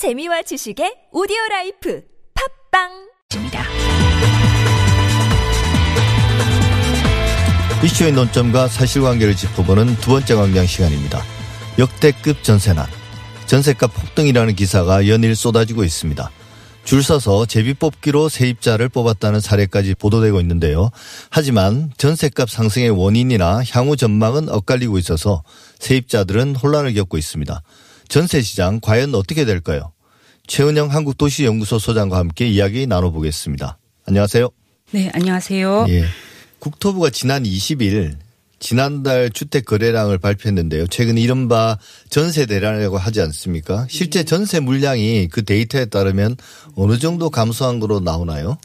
재미와 지식의 오디오 라이프 팟빵 입니다. 이슈의 논점과 사실관계를 짚어보는 두 번째 광장 시간입니다. 역대급 전세난, 전세값 폭등이라는 기사가 연일 쏟아지고 있습니다. 줄 서서 제비 뽑기로 세입자를 뽑았다는 사례까지 보도되고 있는데요. 하지만 전세값 상승의 원인이나 향후 전망은 엇갈리고 있어서 세입자들은 혼란을 겪고 있습니다. 전세 시장 과연 어떻게 될까요? 최은영 한국도시연구소 소장과 함께 이야기 나눠보겠습니다. 안녕하세요. 네, 안녕하세요. 예. 국토부가 지난 20일 지난달 주택 거래량을 발표했는데요. 최근 이른바 전세 대란이라고 하지 않습니까? 실제 전세 물량이 그 데이터에 따르면 어느 정도 감소한 거로 나오나요?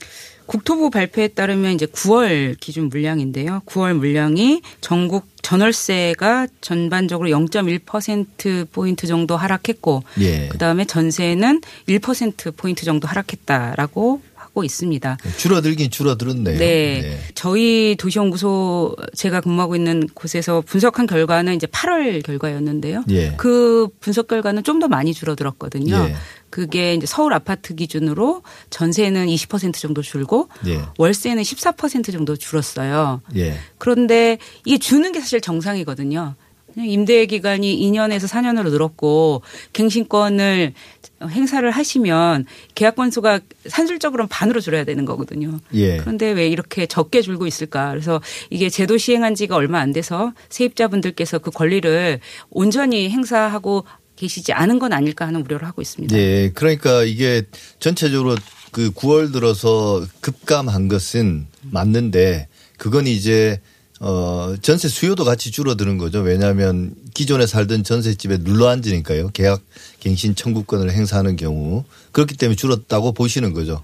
국토부 발표에 따르면 이제 9월 기준 물량인데요. 9월 물량이 전국 전월세가 전반적으로 0.1% 포인트 정도 하락했고 예. 그다음에 전세는 1% 포인트 정도 하락했다라고 하고 있습니다. 줄어들긴 줄어들었네요. 네. 저희 도시연구소 제가 근무하고 있는 곳에서 분석한 결과는 이제 8월 결과였는데요. 예. 그 분석 결과는 좀 더 많이 줄어들었거든요. 예. 그게 이제 서울 아파트 기준으로 전세는 20% 정도 줄고 예. 월세는 14% 정도 줄었어요. 예. 그런데 이게 주는 게 사실 정상이거든요. 임대 기간이 2년에서 4년으로 늘었고 갱신권을 행사를 하시면 계약 건수가 산술적으로는 반으로 줄어야 되는 거거든요. 예. 그런데 왜 이렇게 적게 줄고 있을까? 그래서 이게 제도 시행한 지가 얼마 안 돼서 세입자분들께서 그 권리를 온전히 행사하고 계시지 않은 건 아닐까 하는 우려를 하고 있습니다. 예. 그러니까 이게 전체적으로 그 9월 들어서 급감한 것은 맞는데 그건 이제 어 전세 수요도 같이 줄어드는 거죠. 왜냐하면 기존에 살던 전세집에 눌러 앉으니까요. 계약 갱신 청구권을 행사하는 경우 그렇기 때문에 줄었다고 보시는 거죠.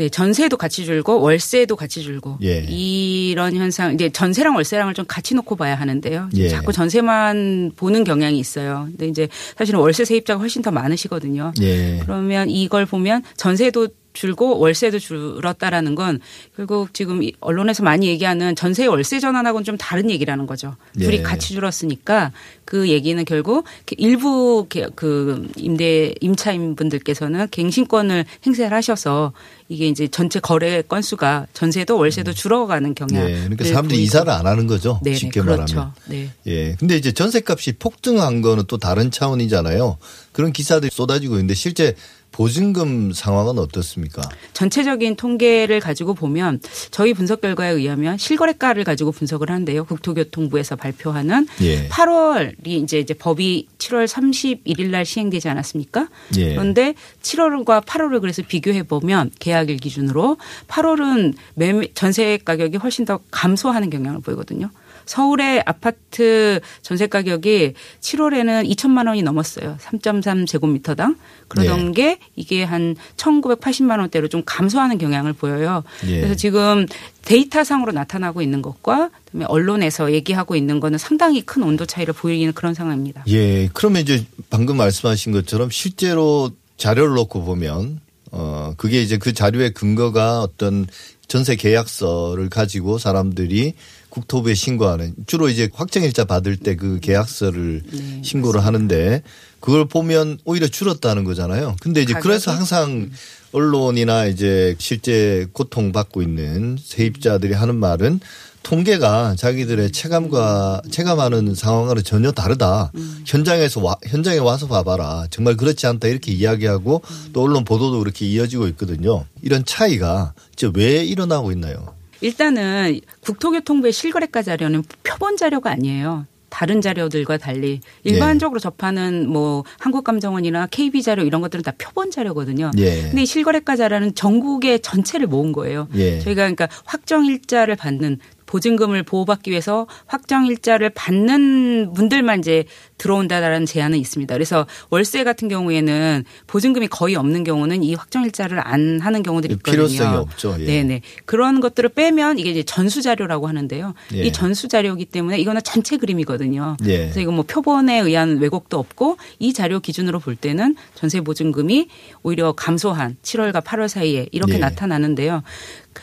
네, 전세도 같이 줄고 월세도 같이 줄고 예. 이런 현상 이제 전세랑 월세랑을 좀 같이 놓고 봐야 하는데요. 예. 자꾸 전세만 보는 경향이 있어요. 근데 이제 사실은 월세 세입자가 훨씬 더 많으시거든요. 예. 그러면 이걸 보면 전세도 줄고 월세도 줄었다라는 건 결국 지금 이 언론에서 많이 얘기하는 전세 월세 전환하고는 좀 다른 얘기라는 거죠. 둘이 예. 같이 줄었으니까 그 얘기는 결국 일부 그 임대 임차인 분들께서는 갱신권을 행사를 하셔서 이게 이제 전체 거래 건수가 전세도 월세도 줄어가는 경향. 예. 그러니까 사람들이 이사를 안 하는 거죠. 네, 쉽게 그렇죠. 말하면. 네. 예. 근데 이제 전세값이 폭등한 거는 또 다른 차원이잖아요. 그런 기사들이 쏟아지고 있는데 실제 보증금 상황은 어떻습니까? 전체적인 통계를 가지고 보면 저희 분석 결과에 의하면 실거래가를 가지고 분석을 하는데요. 국토교통부에서 발표하는 예. 8월이 이제 이제 법이 7월 31일 날 시행되지 않았습니까? 예. 그런데 7월과 8월을 그래서 비교해 보면 계약일 기준으로 8월은 매매 전세 가격이 훨씬 더 감소하는 경향을 보이거든요. 서울의 아파트 전세 가격이 7월에는 2천만 원이 넘었어요. 3.3 제곱미터당. 그러던 네. 게 이게 한 1,980만 원대로 좀 감소하는 경향을 보여요. 예. 그래서 지금 데이터상으로 나타나고 있는 것과 그다음에 언론에서 얘기하고 있는 거는 상당히 큰 온도 차이를 보이는 그런 상황입니다. 예. 그러면 이제 방금 말씀하신 것처럼 실제로 자료를 놓고 보면 어 그게 이제 그 자료의 근거가 어떤 전세 계약서를 가지고 사람들이 국토부에 신고하는 주로 이제 확정일자 받을 때 그 계약서를 네, 신고를 하는데 그걸 보면 오히려 줄었다는 거잖아요. 근데 이제 그래서? 항상 언론이나 이제 실제 고통받고 있는 세입자들이 하는 말은 통계가 자기들의 체감과 체감하는 상황과는 전혀 다르다. 현장에서 와, 현장에 와서 봐봐라. 정말 그렇지 않다 이렇게 이야기하고 또 언론 보도도 그렇게 이어지고 있거든요. 이런 차이가 이제 왜 일어나고 있나요? 일단은 국토교통부의 실거래가 자료는 표본 자료가 아니에요. 다른 자료들과 달리 일반적으로 접하는 뭐 한국감정원이나 KB 자료 이런 것들은 다 표본 자료거든요. 예. 근데 이 실거래가 자료는 전국의 전체를 모은 거예요. 예. 저희가 그러니까 확정 일자를 받는 보증금을 보호받기 위해서 확정 일자를 받는 분들만 이제 들어온다라는 제한은 있습니다. 그래서 월세 같은 경우에는 보증금이 거의 없는 경우는 이 확정 일자를 안 하는 경우들이 있거든요. 필요성이 없죠. 예. 네네. 그런 것들을 빼면 이게 이제 전수 자료라고 하는데요. 예. 이 전수 자료이기 때문에 이거는 전체 그림이거든요. 예. 그래서 이거 뭐 표본에 의한 왜곡도 없고 이 자료 기준으로 볼 때는 전세 보증금이 오히려 감소한 7월과 8월 사이에 이렇게 예. 나타나는데요.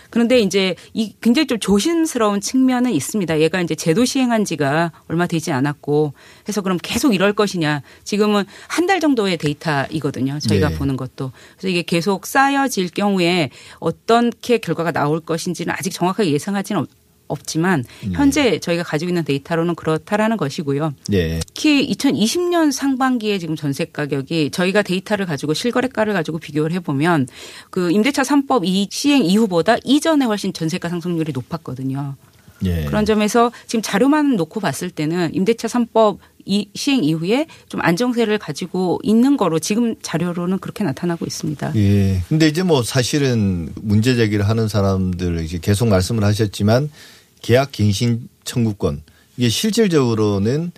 그런데 이제 이 굉장히 좀 조심스러운 측면은 있습니다. 얘가 이제 제도 시행한 지가 얼마 되지 않았고 해서 그럼 계속 이럴 것이냐. 지금은 한 달 정도의 데이터이거든요. 저희가 네. 보는 것도. 그래서 이게 계속 쌓여질 경우에 어떻게 결과가 나올 것인지는 아직 정확하게 예상하지는 없- 없지만 네. 현재 저희가 가지고 있는 데이터로는 그렇다라는 것이고요. 예. 특히 2020년 상반기에 지금 전세 가격이 저희가 데이터를 가지고 실거래가를 가지고 비교를 해보면 그 임대차 3법 이 시행 이후보다 이전에 훨씬 전세가 상승률이 높았거든요. 예. 그런 점에서 지금 자료만 놓고 봤을 때는 임대차 3법 이 시행 이후에 좀 안정세를 가지고 있는 거로 지금 자료로는 그렇게 나타나고 있습니다. 예. 근데 이제 뭐 사실은 문제 제기를 하는 사람들 이제 계속 말씀을 하셨지만 계약 갱신 청구권 이게 실질적으로는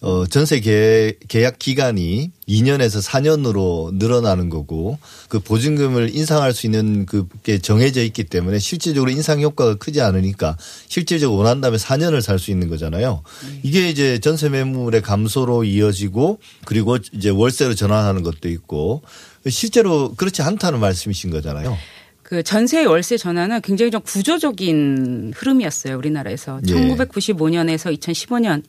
어 전세 계- 계약 기간이 2년에서 4년으로 늘어나는 거고 그 보증금을 인상할 수 있는 그게 정해져 있기 때문에 실질적으로 인상 효과가 크지 않으니까 실질적으로 원한다면 4년을 살 수 있는 거잖아요. 이게 이제 전세 매물의 감소로 이어지고 그리고 이제 월세로 전환하는 것도 있고 실제로 그렇지 않다는 말씀이신 거잖아요. 그 전세 월세 전환은 굉장히 좀 구조적인 흐름이었어요 우리나라에서 예. 1995년에서 2015년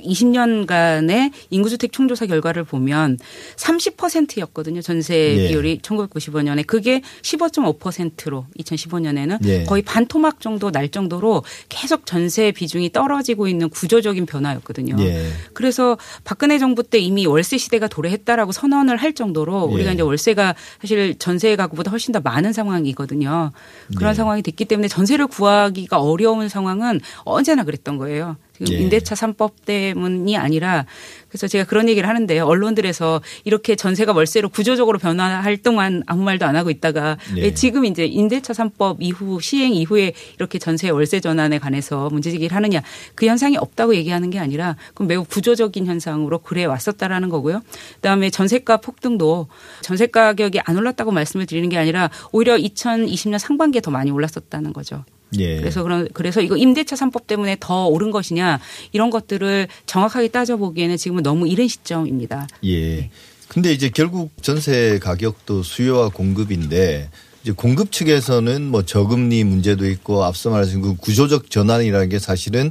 20년간의 인구주택 총조사 결과를 보면 30%였거든요. 전세 예. 비율이 1995년에 그게 15.5%로 2015년에는 예. 거의 반토막 정도 날 정도로 계속 전세 비중이 떨어지고 있는 구조적인 변화였거든요. 예. 그래서 박근혜 정부 때 이미 월세 시대가 도래했다라고 선언을 할 정도로 예. 우리가 이제 월세가 사실 전세 가구보다 훨씬 더 많은 상황이거든요. 그런 네. 상황이 됐기 때문에 전세를 구하기가 어려운 상황은 언제나 그랬던 거예요. 지금 예. 임대차 3법 때문이 아니라 그래서 제가 그런 얘기를 하는데요. 언론들에서 이렇게 전세가 월세로 구조적으로 변화할 동안 아무 말도 안 하고 있다가 네. 왜 지금 이제 임대차 3법 이후 시행 이후에 이렇게 전세 월세 전환에 관해서 문제제기를 하느냐 그 현상이 없다고 얘기하는 게 아니라 그건 매우 구조적인 현상으로 그래 왔었다라는 거고요. 그다음에 전세가 폭등도 전세 가격이 안 올랐다고 말씀을 드리는 게 아니라 오히려 2020년 상반기에 더 많이 올랐었다는 거죠. 예. 그래서 그런 그래서 이거 임대차 3법 때문에 더 오른 것이냐 이런 것들을 정확하게 따져보기에는 지금은 너무 이른 시점입니다. 예. 근데 이제 결국 전세 가격도 수요와 공급인데 이제 공급 측에서는 뭐 저금리 문제도 있고 앞서 말하신 그 구조적 전환이라는 게 사실은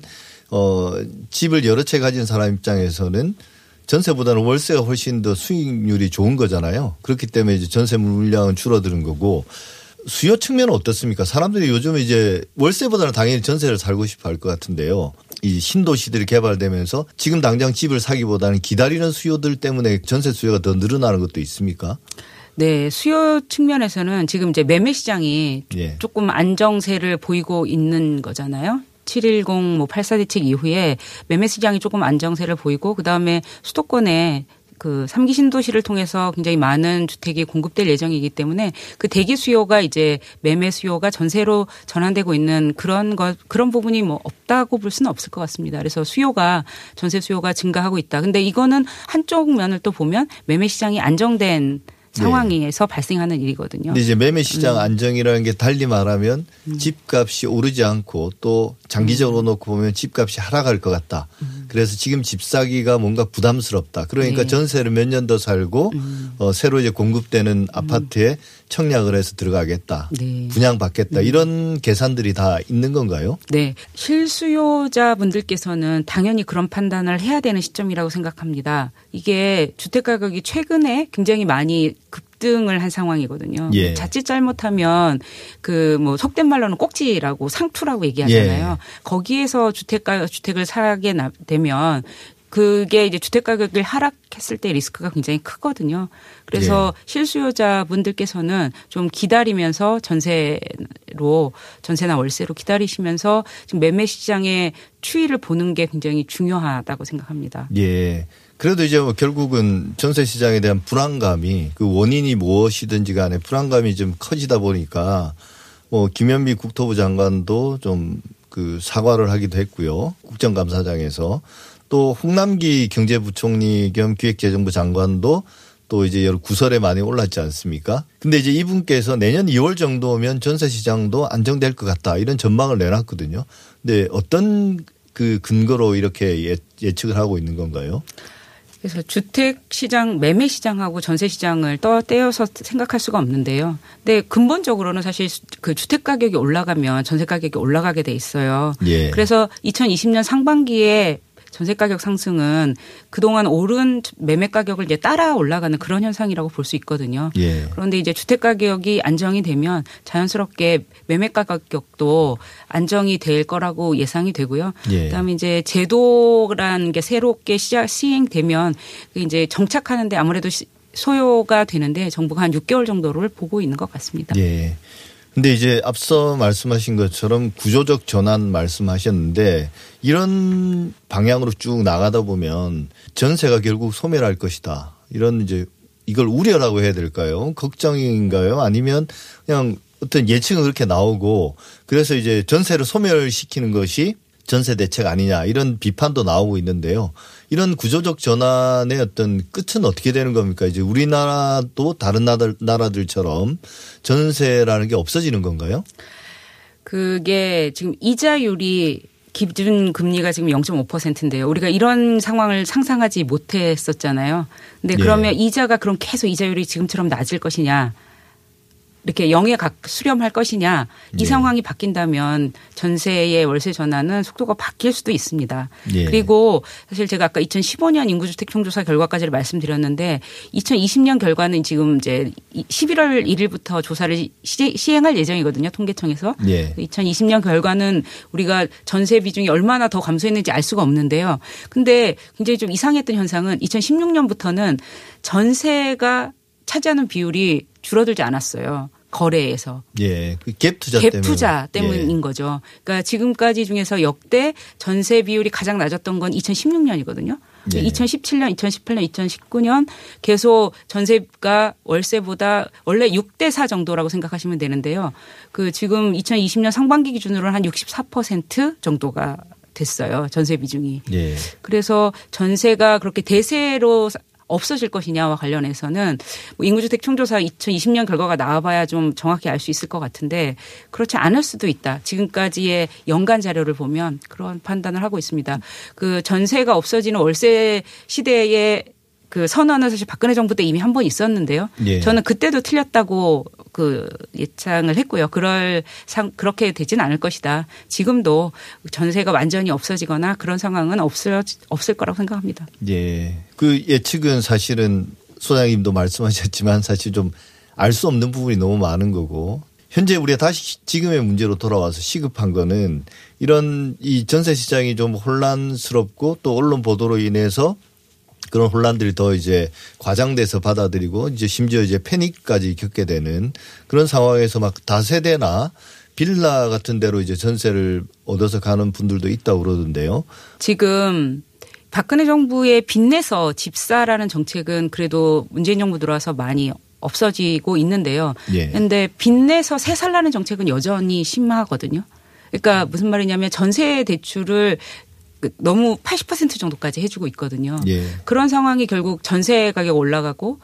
어 집을 여러 채 가진 사람 입장에서는 전세보다는 월세가 훨씬 더 수익률이 좋은 거잖아요. 그렇기 때문에 이제 전세 물량은 줄어드는 거고 수요 측면은 어떻습니까? 사람들이 요즘 이제 월세보다는 당연히 전세를 살고 싶어 할 것 같은데요. 이 신도시들이 개발되면서 지금 당장 집을 사기보다는 기다리는 수요들 때문에 전세 수요가 더 늘어나는 것도 있습니까? 네, 수요 측면에서는 지금 이제 매매 시장이 예. 조금 안정세를 보이고 있는 거잖아요. 710, 뭐 84 대책 이후에 매매 시장이 조금 안정세를 보이고 그다음에 수도권에 그 3기 신도시를 통해서 굉장히 많은 주택이 공급될 예정이기 때문에 그 대기 수요가 이제 매매 수요가 전세로 전환되고 있는 그런 것 그런 부분이 뭐 없다고 볼 수는 없을 것 같습니다. 그래서 수요가 전세 수요가 증가하고 있다. 근데 이거는 한쪽 면을 또 보면 매매 시장이 안정된 상황에서 발생하는 일이거든요. 이제 매매 시장 음. 안정이라는 게 달리 말하면 집값이 오르지 않고 또 음. 장기적으로 놓고 보면 집값이 하락할 것 같다. 그래서 지금 집 사기가 뭔가 부담스럽다. 그러니까 네. 전세를 몇 년 더 살고 음. 어, 새로 이제 공급되는 아파트에 청약을 해서 들어가겠다. 네. 음. 분양받겠다. 이런 계산들이 다 있는 건가요? 네. 실수요자분들께서는 당연히 그런 판단을 해야 되는 시점이라고 생각합니다. 이게 주택 가격이 최근에 굉장히 많이 급 등을 한 상황이거든요. 예. 자칫 잘못하면 그 뭐 속된 말로는 꼭지라고 상투라고 얘기하잖아요. 예. 거기에서 주택가 주택을 사게 나- 되면 그게 이제 주택 가격이 하락했을 때 리스크가 굉장히 크거든요. 그래서 예. 실수요자 분들께서는 좀 기다리면서 전세로 전세나 월세로 기다리시면서 지금 매매 시장의 추이를 보는 게 굉장히 중요하다고 생각합니다. 예. 그래도 이제 뭐 결국은 전세 시장에 대한 불안감이 그 원인이 무엇이든지 간에 불안감이 좀 커지다 보니까 뭐 김현미 국토부 장관도 좀 그 사과를 하기도 했고요. 국정감사장에서 또 홍남기 경제부총리 겸 기획재정부 장관도 또 이제 여러 구설에 많이 올랐지 않습니까? 근데 이제 이분께서 내년 2월 정도면 전세 시장도 안정될 것 같다 이런 전망을 내놨거든요. 근데 어떤 그 근거로 이렇게 예, 예측을 하고 있는 건가요? 그래서 주택 시장, 매매 시장하고 전세 시장을 떠 떼어서 생각할 수가 없는데요. 근데 근본적으로는 사실 그 주택 가격이 올라가면 전세 가격이 올라가게 돼 있어요. 예. 그래서 2020년 상반기에 전세 가격 상승은 그동안 오른 매매 가격을 이제 따라 올라가는 그런 현상이라고 볼 수 있거든요. 예. 그런데 이제 주택 가격이 안정이 되면 자연스럽게 매매 가격도 안정이 될 거라고 예상이 되고요. 예. 그다음에 이제 제도라는 게 새롭게 시작 시행되면 그 이제 정착하는데 아무래도 시- 소요가 되는데 정부가 한 6개월 정도를 보고 있는 것 같습니다. 예. 근데 이제 앞서 말씀하신 것처럼 구조적 전환 말씀하셨는데 이런 방향으로 쭉 나가다 보면 전세가 결국 소멸할 것이다. 이런 이제 이걸 우려라고 해야 될까요? 걱정인가요? 아니면 그냥 어떤 예측은 그렇게 나오고 그래서 이제 전세를 소멸시키는 것이 전세 대책 아니냐 이런 비판도 나오고 있는데요. 이런 구조적 전환의 어떤 끝은 어떻게 되는 겁니까? 이제 우리나라도 다른 나라- 나라들처럼 전세라는 게 없어지는 건가요? 그게 지금 이자율이 기준 금리가 지금 0.5%인데요. 우리가 이런 상황을 상상하지 못했었잖아요. 근데 예. 그러면 이자가 그럼 계속 이자율이 지금처럼 낮을 것이냐? 이렇게 영에 각 수렴할 것이냐 이 예. 상황이 바뀐다면 전세의 월세 전환은 속도가 바뀔 수도 있습니다. 예. 그리고 사실 제가 아까 2015년 인구주택 총조사 결과까지를 말씀드렸는데 2020년 결과는 지금 이제 11월 1일부터 조사를 시- 시행할 예정이거든요. 통계청에서. 예. 2020년 결과는 우리가 전세 비중이 얼마나 더 감소했는지 알 수가 없는데요. 근데 굉장히 좀 이상했던 현상은 2016년부터는 전세가 차지하는 비율이 줄어들지 않았어요. 거래에서. 예. 그 갭 투자 갭 때문에. 투자 때문인 예. 거죠. 그러니까 지금까지 중에서 역대 전세 비율이 가장 낮았던 건 2016년이거든요. 예. 2017년, 2018년, 2019년 계속 전세가 월세보다 원래 6대 4 정도라고 생각하시면 되는데요. 그 지금 2020년 상반기 기준으로는 한 64% 정도가 됐어요. 전세 비중이. 예. 그래서 전세가 그렇게 대세로 사- 없어질 것이냐와 관련해서는 뭐 인구주택 총조사 2020년 결과가 나와봐야 좀 정확히 알 수 있을 것 같은데 그렇지 않을 수도 있다. 지금까지의 연간 자료를 보면 그런 판단을 하고 있습니다. 그 전세가 없어지는 월세 시대의 그 선언은 사실 박근혜 정부 때 이미 한 번 있었는데요. 예. 저는 그때도 틀렸다고 그 예상을 했고요. 그럴 상 그렇게 되진 않을 것이다. 지금도 전세가 완전히 없어지거나 그런 상황은 없을 없을 거라고 생각합니다. 예. 그 예측은 사실은 소장님도 말씀하셨지만 사실 좀 알 수 없는 부분이 너무 많은 거고 현재 우리가 다시 지금의 문제로 돌아와서 시급한 거는 이런 이 전세 시장이 좀 혼란스럽고 또 언론 보도로 인해서 그런 혼란들이 더 이제 과장돼서 받아들이고 이제 심지어 이제 패닉까지 겪게 되는 그런 상황에서 막 다세대나 빌라 같은 데로 이제 전세를 얻어서 가는 분들도 있다고 그러던데요. 지금 박근혜 정부의 빚내서 집사라는 정책은 그래도 문재인 정부 들어와서 많이 없어지고 있는데요. 예. 그런데 빚내서 세 살라는 정책은 여전히 심하거든요. 그러니까 무슨 말이냐면 전세 대출을 그 너무 80% 정도까지 해주고 있거든요. 예. 그런 상황이 결국 전세 가격 올라가고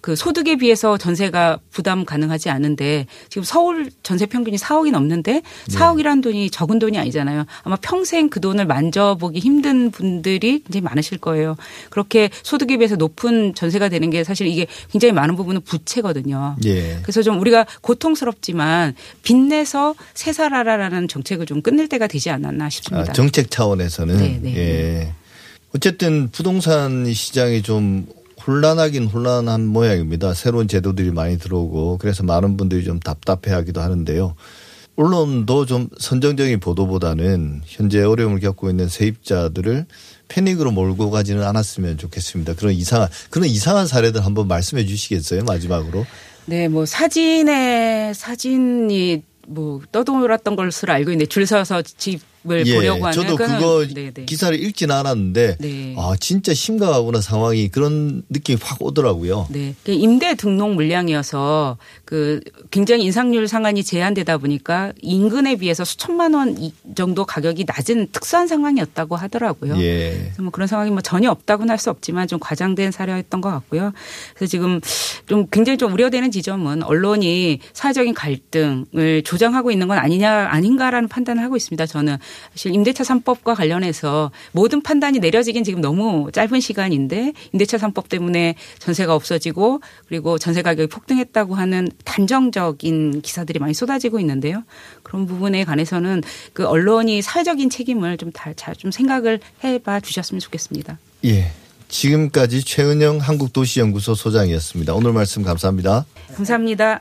그 소득에 비해서 전세가 부담 가능하지 않은데 지금 서울 전세 평균이 4억이 넘는데 4억이라는 돈이 적은 돈이 아니잖아요. 아마 평생 그 돈을 만져보기 힘든 분들이 굉장히 많으실 거예요. 그렇게 소득에 비해서 높은 전세가 되는 게 사실 이게 굉장히 많은 부분은 부채거든요. 예. 그래서 좀 우리가 고통스럽지만 빚내서 세살하라라는 정책을 좀 끝낼 때가 되지 않았나 싶습니다. 아, 정책 차원에서는 네, 네. 예. 어쨌든 부동산 시장이 좀 혼란하긴 혼란한 모양입니다. 새로운 제도들이 많이 들어오고 그래서 많은 분들이 좀 답답해하기도 하는데요. 언론도 좀 선정적인 보도보다는 현재 어려움을 겪고 있는 세입자들을 패닉으로 몰고 가지는 않았으면 좋겠습니다. 그런 이상한 그런 이상한 사례들 한번 말씀해 주시겠어요? 마지막으로. 네, 뭐 사진에 사진이 뭐 떠돌았던 것으로 알고 있는데 줄 서서 집을 보려고 하는 예, 저도 그거 네, 네. 기사를 읽지는 않았는데 네. 아 진짜 심각하구나 상황이 그런 느낌이 확 오더라고요. 네. 그 임대 등록 물량이어서 그 굉장히 인상률 상한이 제한되다 보니까 인근에 비해서 수천만 원 이- 정도 가격이 낮은 특수한 상황이었다고 하더라고요. 예. 그래서 뭐 그런 상황이 뭐 전혀 없다고는 할 수 없지만 좀 과장된 사례였던 것 같고요. 그래서 지금 좀 굉장히 좀 우려되는 지점은 언론이 사회적인 갈등을 조장하고 있는 건 아니냐 아닌가라는 판단을 하고 있습니다. 저는 사실 임대차 3법과 관련해서 모든 판단이 내려지긴 지금 너무 짧은 시간인데 임대차 3법 때문에 전세가 없어지고 그리고 전세 가격이 폭등했다고 하는 단정적인 기사들이 많이 쏟아지고 있는데요. 그런 부분에 관해서는 그 언론이 사회적인 책임을 좀 잘 좀 생각을 해봐 주셨으면 좋겠습니다. 예. 지금까지 최은영 한국도시연구소 소장이었습니다. 오늘 말씀 감사합니다. 감사합니다.